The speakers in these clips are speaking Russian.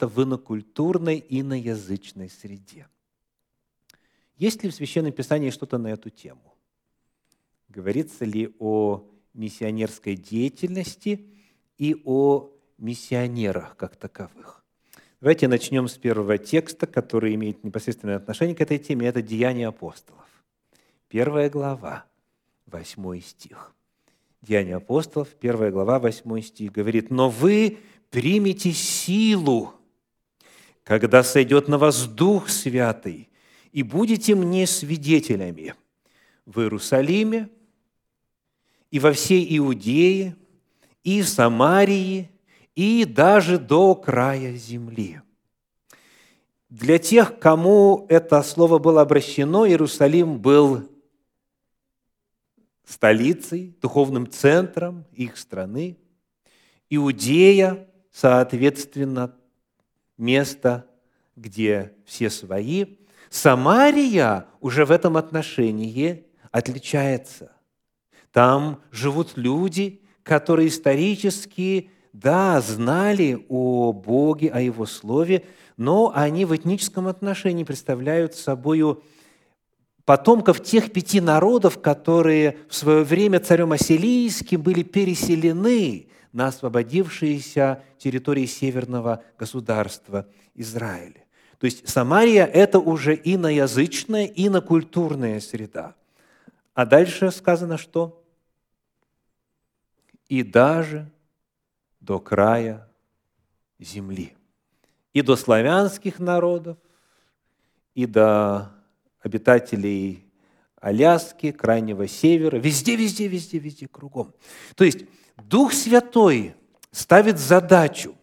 это в инокультурной, иноязычной среде. Есть ли в Священном Писании что-то на эту тему? Говорится ли о миссионерской деятельности и о миссионерах как таковых? Давайте начнем с первого текста, который имеет непосредственное отношение к этой теме. Это «Деяния апостолов». Первая глава, восьмой стих. Деяния апостолов, первая глава, восьмой стих, говорит, «Но вы примите силу, когда сойдет на вас Дух Святый, и будете мне свидетелями в Иерусалиме и во всей Иудее, и в Самарии, и даже до края земли». Для тех, кому это слово было обращено, Иерусалим был столицей, духовным центром их страны. Иудея, соответственно, место, где все свои. Самария уже в этом отношении отличается. Там живут люди, которые исторически, да, знали о Боге, о Его Слове, но они в этническом отношении представляют собою потомков тех пяти народов, которые в свое время царем Ассилийским были переселены на освободившиеся территории северного государства Израиля. То есть Самария – это уже иноязычная, инокультурная среда. А дальше сказано что? И даже до края земли. И до славянских народов, и до обитателей Аляски, Крайнего Севера, везде, везде, везде, везде, кругом. То есть Дух Святой ставит задачу,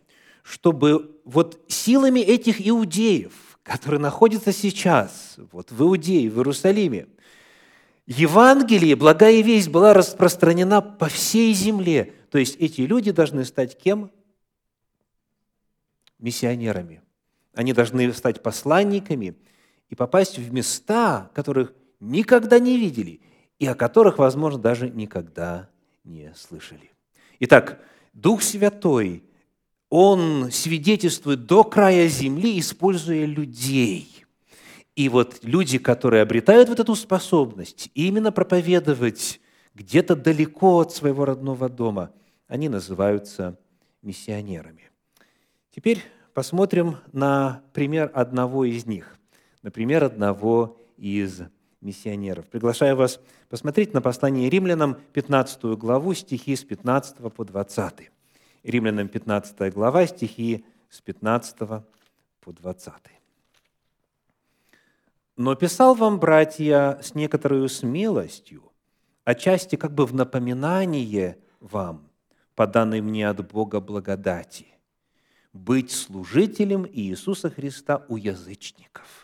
чтобы вот силами этих иудеев, которые находятся сейчас вот в Иудее, в Иерусалиме, Евангелие, благая весть была распространена по всей земле. То есть эти люди должны стать кем? Миссионерами. Они должны стать посланниками – и попасть в места, которых никогда не видели и о которых, возможно, даже никогда не слышали. Итак, Дух Святой, Он свидетельствует до края земли, используя людей. И вот люди, которые обретают вот эту способность именно проповедовать где-то далеко от своего родного дома, они называются миссионерами. Теперь посмотрим на пример одного из них например, одного из миссионеров. Приглашаю вас посмотреть на послание римлянам 15 главу, стихи с 15 по 20. Римлянам 15 глава, стихи с 15 по 20. «Но писал вам, братья, с некоторой смелостью, отчасти как бы в напоминание вам, по данной мне от Бога благодати, быть служителем Иисуса Христа у язычников»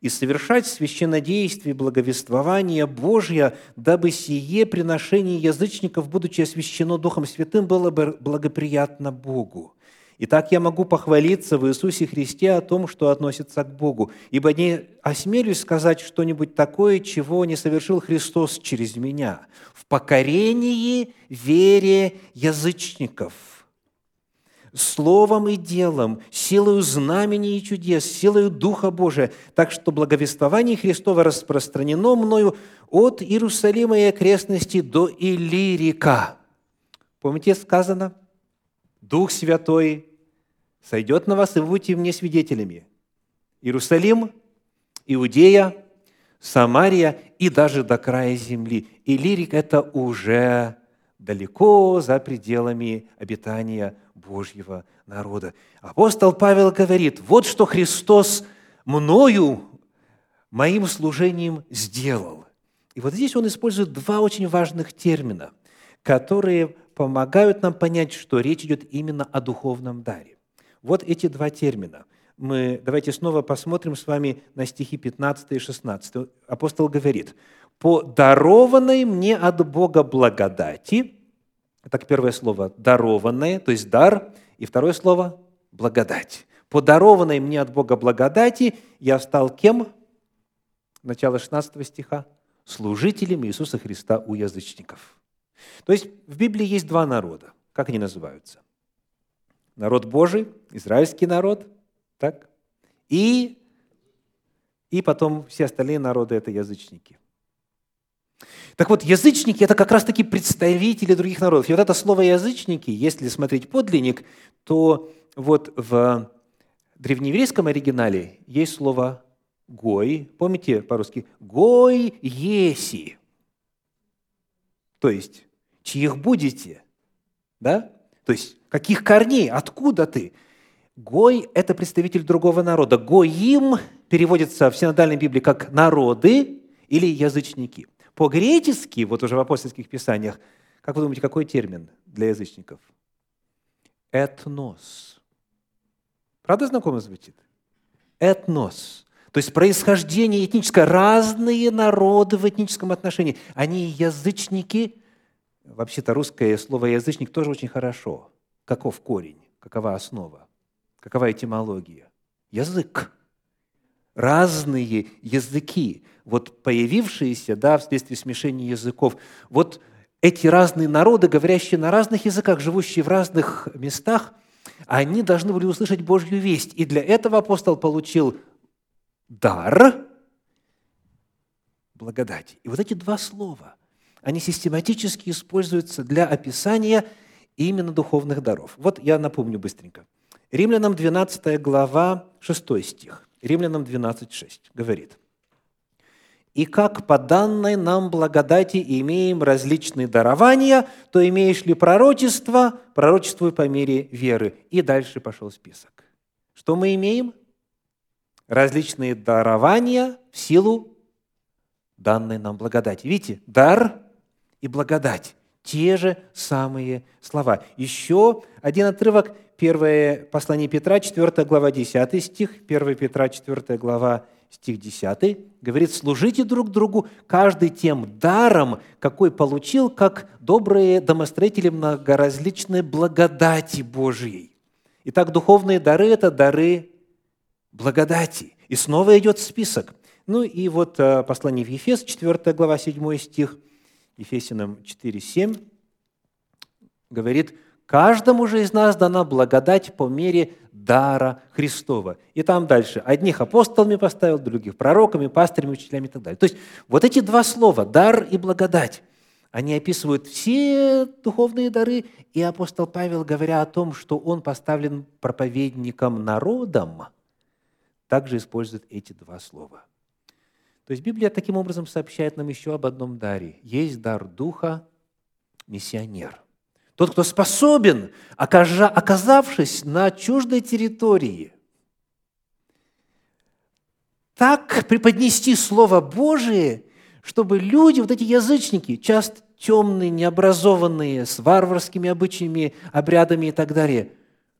и совершать священнодействие и благовествование Божье, дабы сие приношение язычников, будучи освящено Духом Святым, было бы благоприятно Богу. Итак, я могу похвалиться в Иисусе Христе о том, что относится к Богу, ибо не осмелюсь сказать что-нибудь такое, чего не совершил Христос через меня, в покорении вере язычников – словом и делом, силою знамений и чудес, силою Духа Божия, так что благовествование Христова распространено мною от Иерусалима и окрестностей до Илирика. Помните, сказано, Дух Святой сойдет на вас, и вы будете мне свидетелями. Иерусалим, Иудея, Самария и даже до края земли. Илирик – это уже далеко за пределами обитания Божьего народа. Апостол Павел говорит, вот что Христос мною, моим служением сделал. И вот здесь он использует два очень важных термина, которые помогают нам понять, что речь идет именно о духовном даре. Вот эти два термина. Мы давайте снова посмотрим с вами на стихи 15 и 16. Апостол говорит, «По дарованной мне от Бога благодати так первое слово «дарованное», то есть дар, и второе слово «благодать». По дарованной мне от Бога благодати я стал кем? Начало 16 стиха. Служителем Иисуса Христа у язычников. То есть в Библии есть два народа. Как они называются? Народ Божий, израильский народ Так? И, и потом все остальные народы – это язычники. Так вот, язычники – это как раз-таки представители других народов. И вот это слово «язычники», если смотреть подлинник, то вот в древнееврейском оригинале есть слово «гой». Помните по-русски? «Гой еси». То есть, чьих будете, да? То есть, каких корней, откуда ты? Гой – это представитель другого народа. Гоим переводится в синодальной Библии как «народы» или «язычники». По-гречески, вот уже в апостольских писаниях, как вы думаете, какой термин для язычников? Этнос. Правда знакомо звучит? Этнос. То есть происхождение этническое, разные народы в этническом отношении. Они язычники. Вообще-то русское слово «язычник» тоже очень хорошо. Каков корень? Какова основа? Какова этимология? Язык. Разные языки, вот появившиеся да, вследствие смешения языков. Вот эти разные народы, говорящие на разных языках, живущие в разных местах, они должны были услышать Божью весть. И для этого апостол получил дар благодати. И вот эти два слова, они систематически используются для описания именно духовных даров. Вот я напомню быстренько. Римлянам 12 глава, 6 стих. Римлянам 12, 6 говорит. «И как по данной нам благодати имеем различные дарования, то имеешь ли пророчество, пророчествуй по мере веры». И дальше пошел список. Что мы имеем? различные дарования в силу данной нам благодати. Видите, дар и благодать – те же самые слова. Еще один отрывок, первое послание Петра, 4 глава, 10 стих, 1 Петра, 4 глава, стих 10, говорит, «Служите друг другу, каждый тем даром, какой получил, как добрые домостроители многоразличной благодати Божьей». Итак, духовные дары – это дары благодати. И снова идет список. Ну и вот э, послание в Ефес, 4 глава, 7 стих, Ефесиным 4, 7, говорит, «Каждому же из нас дана благодать по мере дара Христова». И там дальше, одних апостолами поставил, других пророками, пастырями, учителями и так далее. То есть вот эти два слова, дар и благодать, они описывают все духовные дары, и апостол Павел, говоря о том, что он поставлен проповедником народам – также использует эти два слова. То есть Библия таким образом сообщает нам еще об одном даре. Есть дар Духа – миссионер. Тот, кто способен, оказавшись на чуждой территории, так преподнести Слово Божие, чтобы люди, вот эти язычники, часто темные, необразованные, с варварскими обычаями, обрядами и так далее,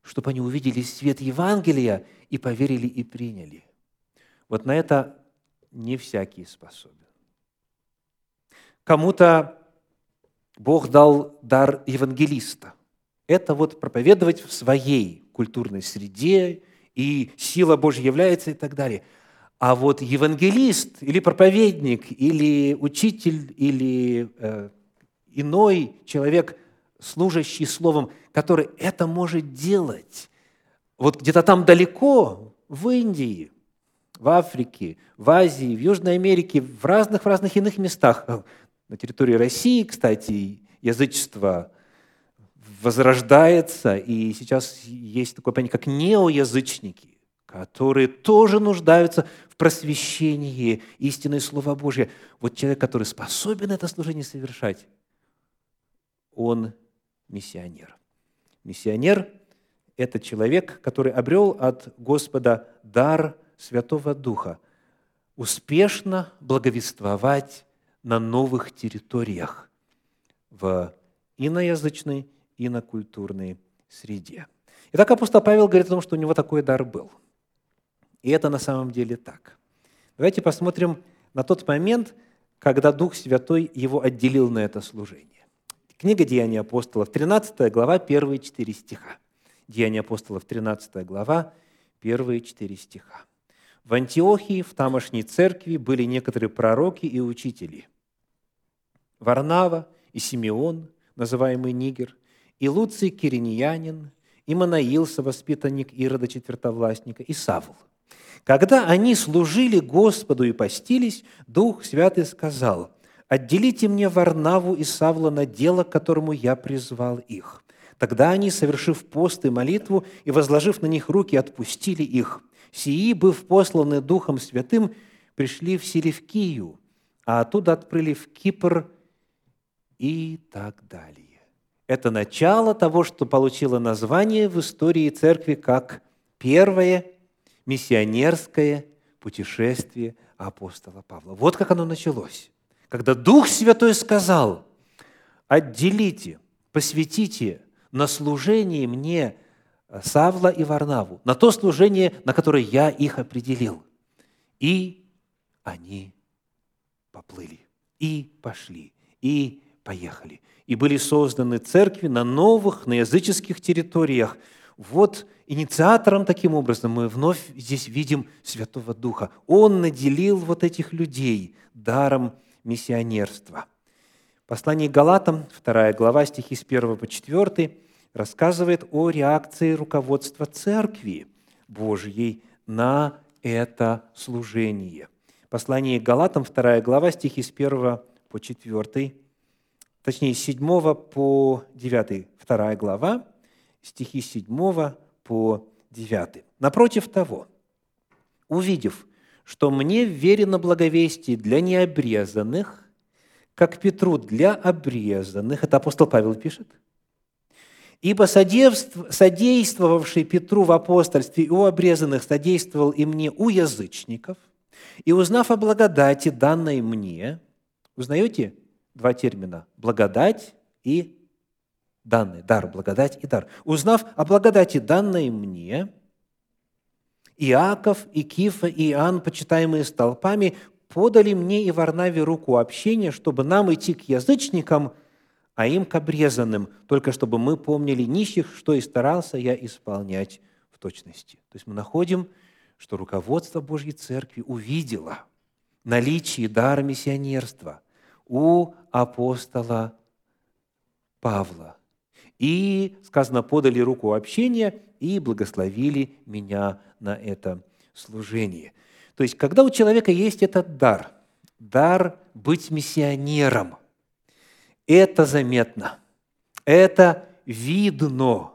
чтобы они увидели свет Евангелия и поверили и приняли. Вот на это не всякий способен. Кому-то Бог дал дар евангелиста. Это вот проповедовать в своей культурной среде, и сила Божья является и так далее. А вот евангелист или проповедник, или учитель, или э, иной человек, служащий словом, который это может делать, вот где-то там далеко, в Индии, в Африке, в Азии, в Южной Америке, в разных, в разных иных местах, на территории России, кстати, язычество возрождается, и сейчас есть такое понятие, как неоязычники, которые тоже нуждаются в просвещении истины Слова Божьего. Вот человек, который способен это служение совершать, он миссионер. Миссионер это человек, который обрел от Господа дар Святого Духа успешно благовествовать на новых территориях в иноязычной, инокультурной среде. Итак, апостол Павел говорит о том, что у него такой дар был. И это на самом деле так. Давайте посмотрим на тот момент, когда Дух Святой его отделил на это служение. Книга Деяний апостолов, 13 глава, 1 4 стиха. Деяния апостолов, 13 глава, первые четыре стиха. В Антиохии, в тамошней церкви, были некоторые пророки и учители. Варнава и Симеон, называемый Нигер, и Луций Кириньянин, и Манаил, воспитанник Ирода Четвертовластника, и Савл. Когда они служили Господу и постились, Дух Святый сказал, «Отделите мне Варнаву и Савла на дело, к которому я призвал их». Тогда они, совершив пост и молитву и возложив на них руки, отпустили их. Сии, быв посланы Духом Святым, пришли в Селевкию, а оттуда отпрыли в Кипр и так далее. Это начало того, что получило название в истории церкви как первое миссионерское путешествие апостола Павла. Вот как оно началось. Когда Дух Святой сказал, отделите, посвятите на служение мне Савла и Варнаву, на то служение, на которое я их определил. И они поплыли, и пошли, и поехали. И были созданы церкви на новых, на языческих территориях. Вот инициатором таким образом мы вновь здесь видим Святого Духа. Он наделил вот этих людей даром миссионерства. Послание Галатам, 2 глава, стихи с 1 по 4, рассказывает о реакции руководства Церкви Божьей на это служение. Послание Галатам, 2 глава, стихи с 1 по 4 точнее, с 7 по 9, 2 глава, стихи с 7 по 9. Напротив того, увидев, что мне верено благовестие для необрезанных, как Петру для обрезанных, это апостол Павел пишет, ибо содействовавший Петру в апостольстве у обрезанных содействовал и мне у язычников, и узнав о благодати, данной мне, узнаете, два термина – благодать и данный, дар, благодать и дар. Узнав о благодати, данной мне, Иаков, и Кифа, и Иоанн, почитаемые столпами, подали мне и Варнаве руку общения, чтобы нам идти к язычникам, а им к обрезанным, только чтобы мы помнили нищих, что и старался я исполнять в точности. То есть мы находим, что руководство Божьей Церкви увидело наличие дара миссионерства у апостола Павла. И, сказано, подали руку общения и благословили меня на это служение. То есть, когда у человека есть этот дар, дар быть миссионером, это заметно, это видно.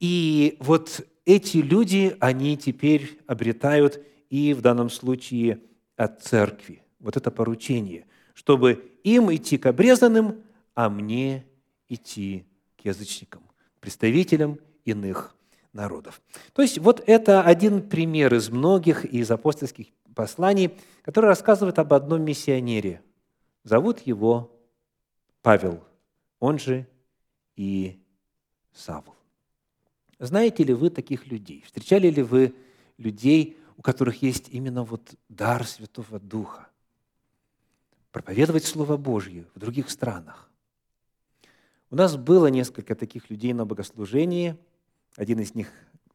И вот эти люди, они теперь обретают и в данном случае от церкви. Вот это поручение чтобы им идти к обрезанным, а мне идти к язычникам, представителям иных народов. То есть вот это один пример из многих из апостольских посланий, который рассказывает об одном миссионере. Зовут его Павел, он же и Савл. Знаете ли вы таких людей? Встречали ли вы людей, у которых есть именно вот дар Святого Духа? Проповедовать Слово Божье в других странах. У нас было несколько таких людей на богослужении. Один из них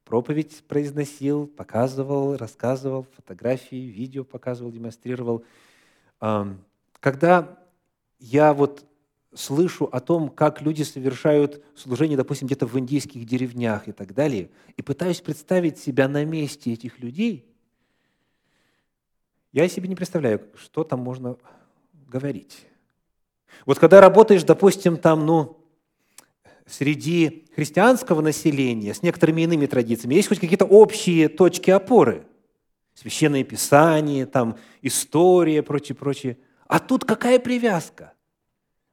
проповедь произносил, показывал, рассказывал, фотографии, видео показывал, демонстрировал. Когда я вот слышу о том, как люди совершают служение, допустим, где-то в индийских деревнях и так далее, и пытаюсь представить себя на месте этих людей, я себе не представляю, что там можно говорить. Вот когда работаешь, допустим, там, ну, среди христианского населения с некоторыми иными традициями, есть хоть какие-то общие точки опоры. Священное Писание, там, история, прочее, прочее. А тут какая привязка?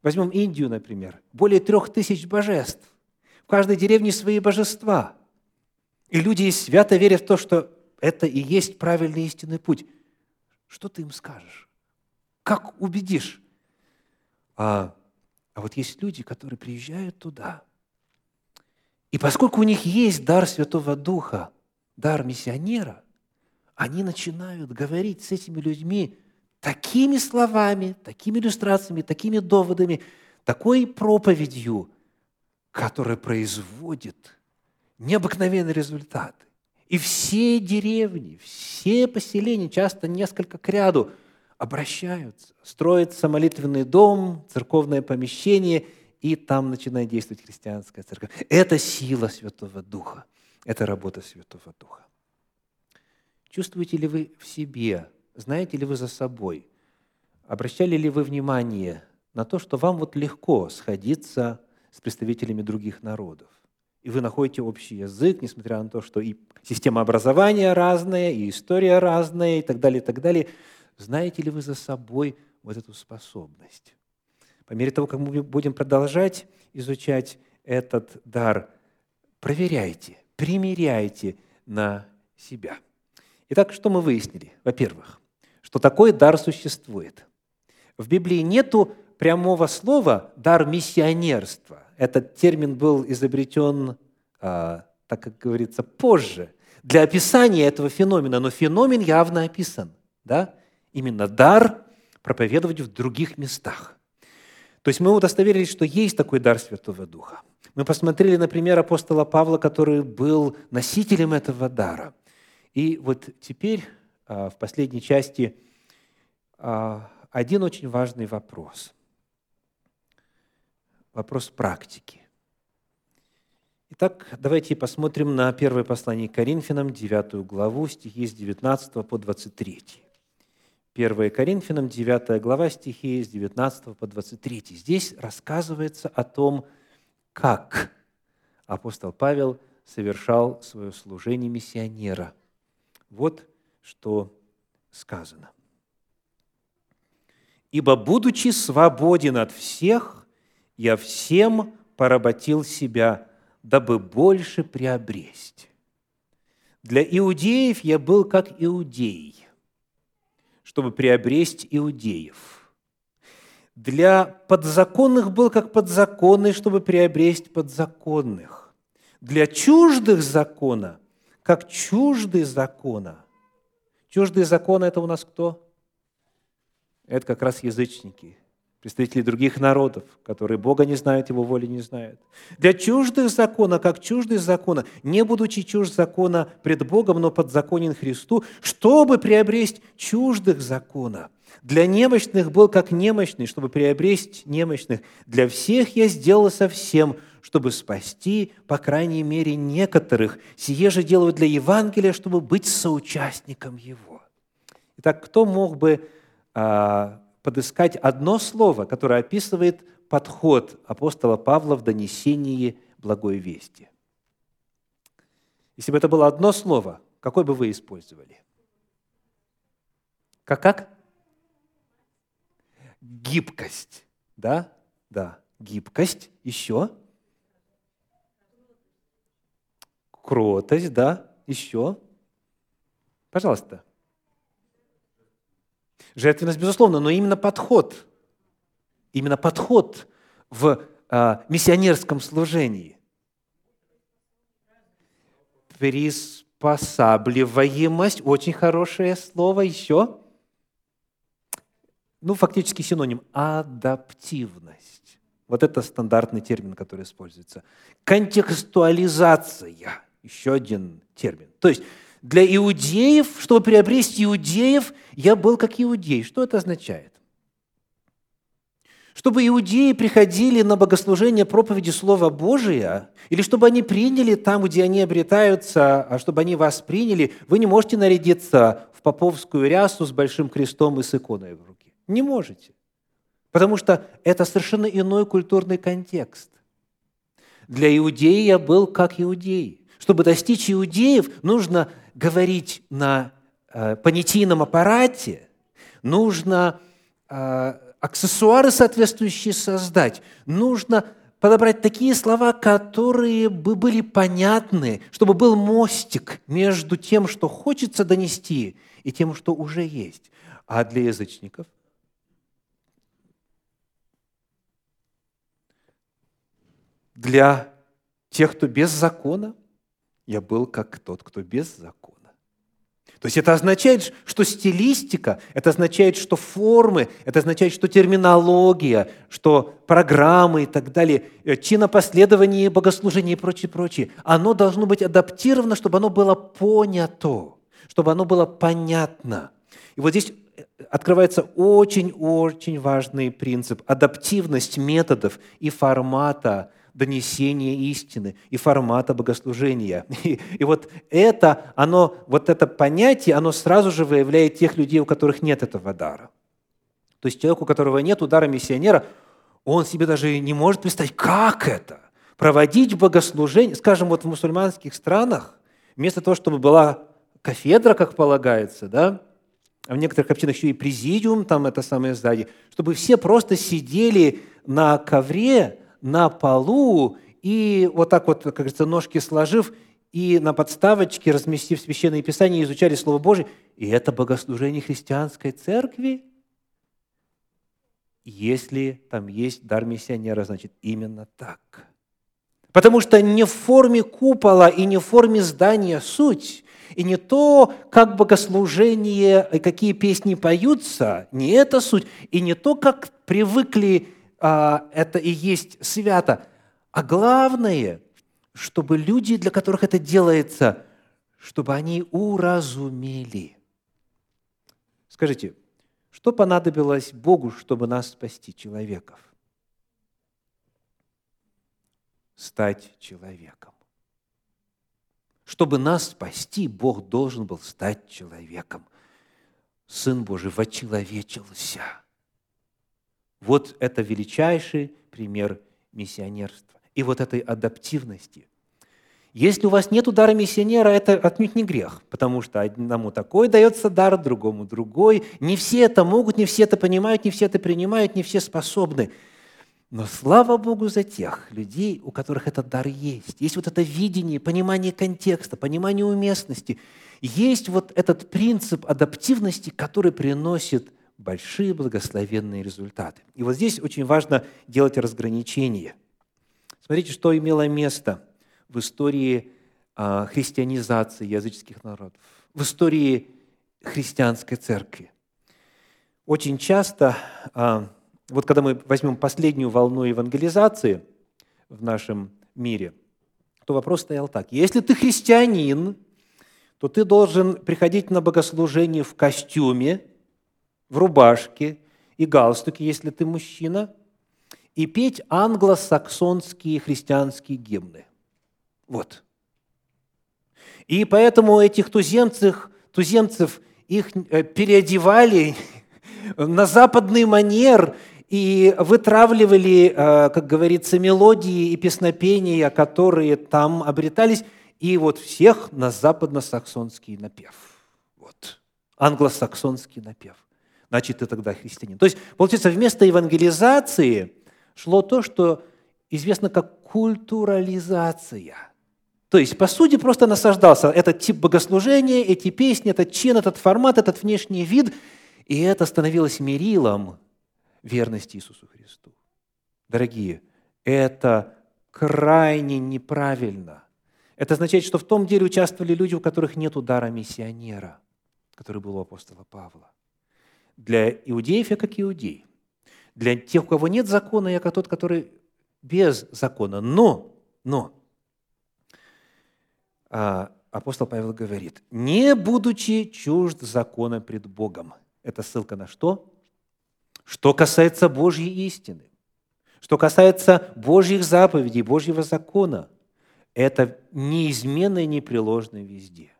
Возьмем Индию, например. Более трех тысяч божеств. В каждой деревне свои божества. И люди свято верят в то, что это и есть правильный истинный путь. Что ты им скажешь? Как убедишь? А, а вот есть люди, которые приезжают туда. И поскольку у них есть дар Святого Духа, дар миссионера, они начинают говорить с этими людьми такими словами, такими иллюстрациями, такими доводами, такой проповедью, которая производит необыкновенный результат. И все деревни, все поселения, часто несколько к ряду – обращаются, строится молитвенный дом, церковное помещение, и там начинает действовать христианская церковь. Это сила Святого Духа. Это работа Святого Духа. Чувствуете ли вы в себе, знаете ли вы за собой, обращали ли вы внимание на то, что вам вот легко сходиться с представителями других народов? И вы находите общий язык, несмотря на то, что и система образования разная, и история разная, и так далее, и так далее. Знаете ли вы за собой вот эту способность? По мере того, как мы будем продолжать изучать этот дар, проверяйте, примеряйте на себя. Итак, что мы выяснили? Во-первых, что такой дар существует. В Библии нету прямого слова «дар миссионерства». Этот термин был изобретен, а, так как говорится, позже, для описания этого феномена, но феномен явно описан. Да? Именно дар проповедовать в других местах. То есть мы удостоверились, что есть такой дар Святого Духа. Мы посмотрели, например, апостола Павла, который был носителем этого дара. И вот теперь, а, в последней части, а, один очень важный вопрос. Вопрос практики. Итак, давайте посмотрим на первое послание к Коринфянам, 9 главу, стихи с 19 по 23. 1 Коринфянам, 9 глава, стихи с 19 по 23. Здесь рассказывается о том, как апостол Павел совершал свое служение миссионера. Вот что сказано. «Ибо, будучи свободен от всех, я всем поработил себя, дабы больше приобресть. Для иудеев я был как иудей, чтобы приобрести иудеев. Для подзаконных был как подзаконный, чтобы приобрести подзаконных. Для чуждых закона, как чуждый закона. Чуждые закона – это у нас кто? Это как раз язычники – представители других народов, которые Бога не знают, Его воли не знают. Для чуждых закона, как чуждых закона, не будучи чужд закона пред Богом, но подзаконен Христу, чтобы приобрести чуждых закона. Для немощных был как немощный, чтобы приобрести немощных. Для всех я сделал совсем, чтобы спасти, по крайней мере, некоторых. Сие же делаю для Евангелия, чтобы быть соучастником его. Итак, кто мог бы а, подыскать одно слово, которое описывает подход апостола Павла в донесении благой вести. Если бы это было одно слово, какое бы вы использовали? Как как? Гибкость. Да? Да. Гибкость. Еще? Кротость, да? Еще? Пожалуйста. Жертвенность, безусловно, но именно подход, именно подход в а, миссионерском служении. Приспосабливаемость, очень хорошее слово. Еще? Ну, фактически синоним. Адаптивность. Вот это стандартный термин, который используется. Контекстуализация. Еще один термин. То есть для иудеев, чтобы приобрести иудеев, я был как иудей. Что это означает? Чтобы иудеи приходили на богослужение проповеди Слова Божия, или чтобы они приняли там, где они обретаются, а чтобы они вас приняли, вы не можете нарядиться в поповскую рясу с большим крестом и с иконой в руке. Не можете. Потому что это совершенно иной культурный контекст. Для иудея я был как иудей. Чтобы достичь иудеев, нужно говорить на э, понятийном аппарате, нужно э, аксессуары соответствующие создать, нужно подобрать такие слова, которые бы были понятны, чтобы был мостик между тем, что хочется донести, и тем, что уже есть. А для язычников для тех, кто без закона, я был как тот, кто без закона. То есть это означает, что стилистика, это означает, что формы, это означает, что терминология, что программы и так далее, э, чинопоследование богослужения и прочее, прочее, оно должно быть адаптировано, чтобы оно было понято, чтобы оно было понятно. И вот здесь открывается очень-очень важный принцип – адаптивность методов и формата донесения истины и формата богослужения. И, и вот это, оно, вот это понятие, оно сразу же выявляет тех людей, у которых нет этого дара. То есть человек, у которого нет удара миссионера, он себе даже не может представить, как это – проводить богослужение, скажем, вот в мусульманских странах, вместо того, чтобы была кафедра, как полагается, да, а в некоторых общинах еще и президиум, там это самое сзади, чтобы все просто сидели на ковре, на полу и вот так вот, как говорится, ножки сложив, и на подставочке, разместив Священное Писание, изучали Слово Божие. И это богослужение христианской церкви. Если там есть дар миссионера, значит, именно так. Потому что не в форме купола и не в форме здания суть, и не то, как богослужение, какие песни поются, не это суть, и не то, как привыкли, это и есть свято, а главное, чтобы люди, для которых это делается, чтобы они уразумели. Скажите, что понадобилось Богу, чтобы нас спасти, человеков? Стать человеком. Чтобы нас спасти, Бог должен был стать человеком. Сын Божий вочеловечился. Вот это величайший пример миссионерства и вот этой адаптивности. Если у вас нет дара миссионера, это отнюдь не грех, потому что одному такой дается дар, другому другой. Не все это могут, не все это понимают, не все это принимают, не все способны – но слава Богу за тех людей, у которых этот дар есть. Есть вот это видение, понимание контекста, понимание уместности. Есть вот этот принцип адаптивности, который приносит большие благословенные результаты. И вот здесь очень важно делать разграничение. Смотрите, что имело место в истории а, христианизации языческих народов, в истории христианской церкви. Очень часто а, вот когда мы возьмем последнюю волну евангелизации в нашем мире, то вопрос стоял так. Если ты христианин, то ты должен приходить на богослужение в костюме, в рубашке и галстуке, если ты мужчина, и петь англосаксонские христианские гимны. Вот. И поэтому этих туземцев, туземцев их э, переодевали на западный манер и вытравливали, э, как говорится, мелодии и песнопения, которые там обретались, и вот всех на западно-саксонский напев. Вот. Англосаксонский напев. Значит, ты тогда христианин. То есть, получается, вместо евангелизации шло то, что известно как культурализация. То есть, по сути, просто насаждался этот тип богослужения, эти песни, этот чин, этот формат, этот внешний вид, и это становилось мерилом верности Иисусу Христу. Дорогие, это крайне неправильно. Это означает, что в том деле участвовали люди, у которых нет удара миссионера, который был у апостола Павла. Для иудеев я как иудей. Для тех, у кого нет закона, я как тот, который без закона. Но, но, а, апостол Павел говорит, не будучи чужд закона пред Богом. Это ссылка на что? Что касается Божьей истины, что касается Божьих заповедей, Божьего закона, это неизменно и непреложно везде.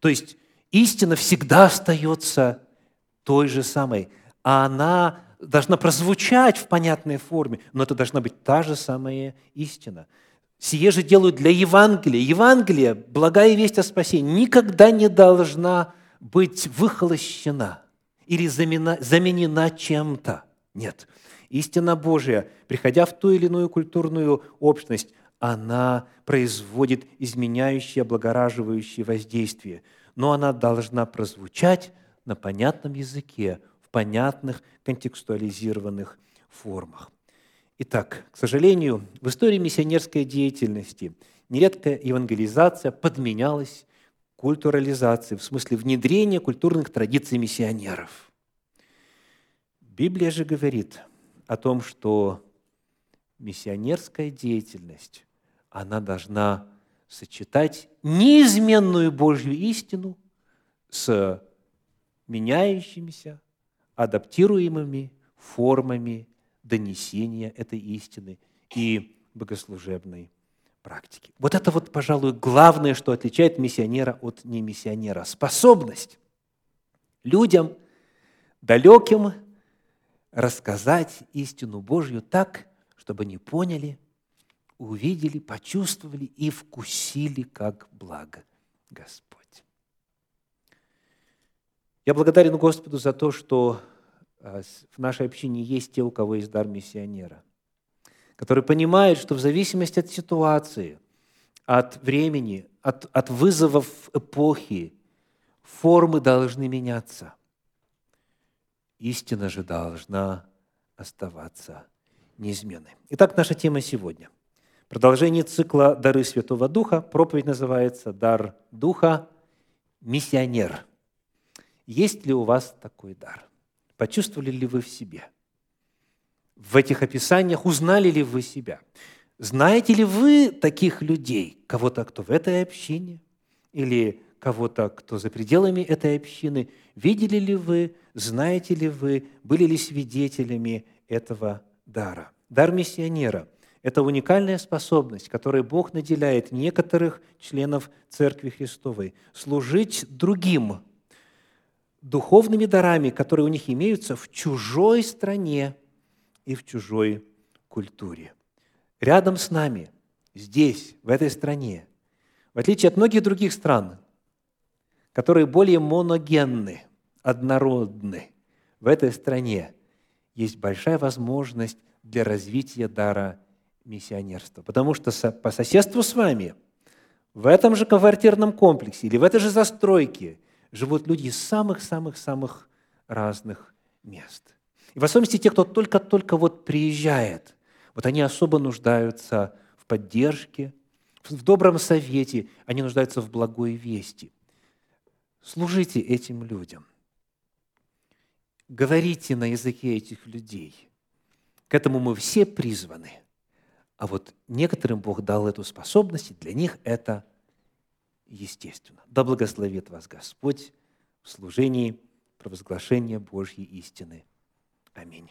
То есть истина всегда остается той же самой, а она должна прозвучать в понятной форме, но это должна быть та же самая истина. Сие же делают для Евангелия. Евангелие, благая весть о спасении, никогда не должна быть выхолощена – или замена, заменена чем-то. Нет. Истина Божия, приходя в ту или иную культурную общность, она производит изменяющее, облагораживающее воздействие. Но она должна прозвучать на понятном языке, в понятных контекстуализированных формах. Итак, к сожалению, в истории миссионерской деятельности нередко евангелизация подменялась культурализации, в смысле внедрения культурных традиций миссионеров. Библия же говорит о том, что миссионерская деятельность, она должна сочетать неизменную Божью истину с меняющимися, адаптируемыми формами донесения этой истины и богослужебной практики. Вот это вот, пожалуй, главное, что отличает миссионера от немиссионера. Способность людям, далеким, рассказать истину Божью так, чтобы они поняли, увидели, почувствовали и вкусили, как благо Господь. Я благодарен Господу за то, что а, в нашей общине есть те, у кого есть дар миссионера, которые понимают, что в зависимости от ситуации, от времени, от, от вызовов эпохи, формы должны меняться. Истина же должна оставаться неизменной. Итак, наша тема сегодня. Продолжение цикла «Дары Святого Духа». Проповедь называется «Дар Духа. Миссионер». Есть ли у вас такой дар? Почувствовали ли вы в себе? В этих описаниях узнали ли вы себя? Знаете ли вы таких людей, кого-то, кто в этой общине, или кого-то, кто за пределами этой общины? Видели ли вы, знаете ли вы, были ли свидетелями этого дара? Дар миссионера – это уникальная способность, которой Бог наделяет некоторых членов Церкви Христовой служить другим духовными дарами, которые у них имеются в чужой стране и в чужой культуре. Рядом с нами, здесь, в этой стране, в отличие от многих других стран, которые более моногенны, однородны, в этой стране есть большая возможность для развития дара миссионерства. Потому что по соседству с вами, в этом же квартирном комплексе или в этой же застройке – живут люди из самых-самых-самых разных мест. И в особенности те, кто только-только вот приезжает, вот они особо нуждаются в поддержке, в добром совете, они нуждаются в благой вести. Служите этим людям. Говорите на языке этих людей. К этому мы все призваны. А вот некоторым Бог дал эту способность, и для них это – естественно. Да благословит вас Господь в служении провозглашения Божьей истины. Аминь.